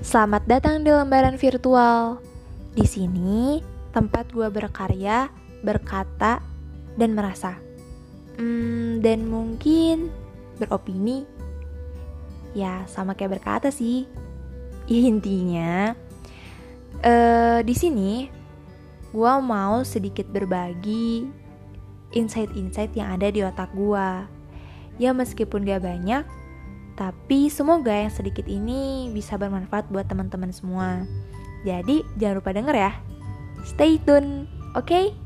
Selamat datang di lembaran virtual. Di sini tempat gue berkarya, berkata, dan merasa. Hmm, dan mungkin beropini. Ya, sama kayak berkata sih. Intinya, uh, di sini gue mau sedikit berbagi insight-insight yang ada di otak gue. Ya meskipun gak banyak, tapi semoga yang sedikit ini bisa bermanfaat buat teman-teman semua. Jadi jangan lupa denger ya. Stay tune, oke? Okay?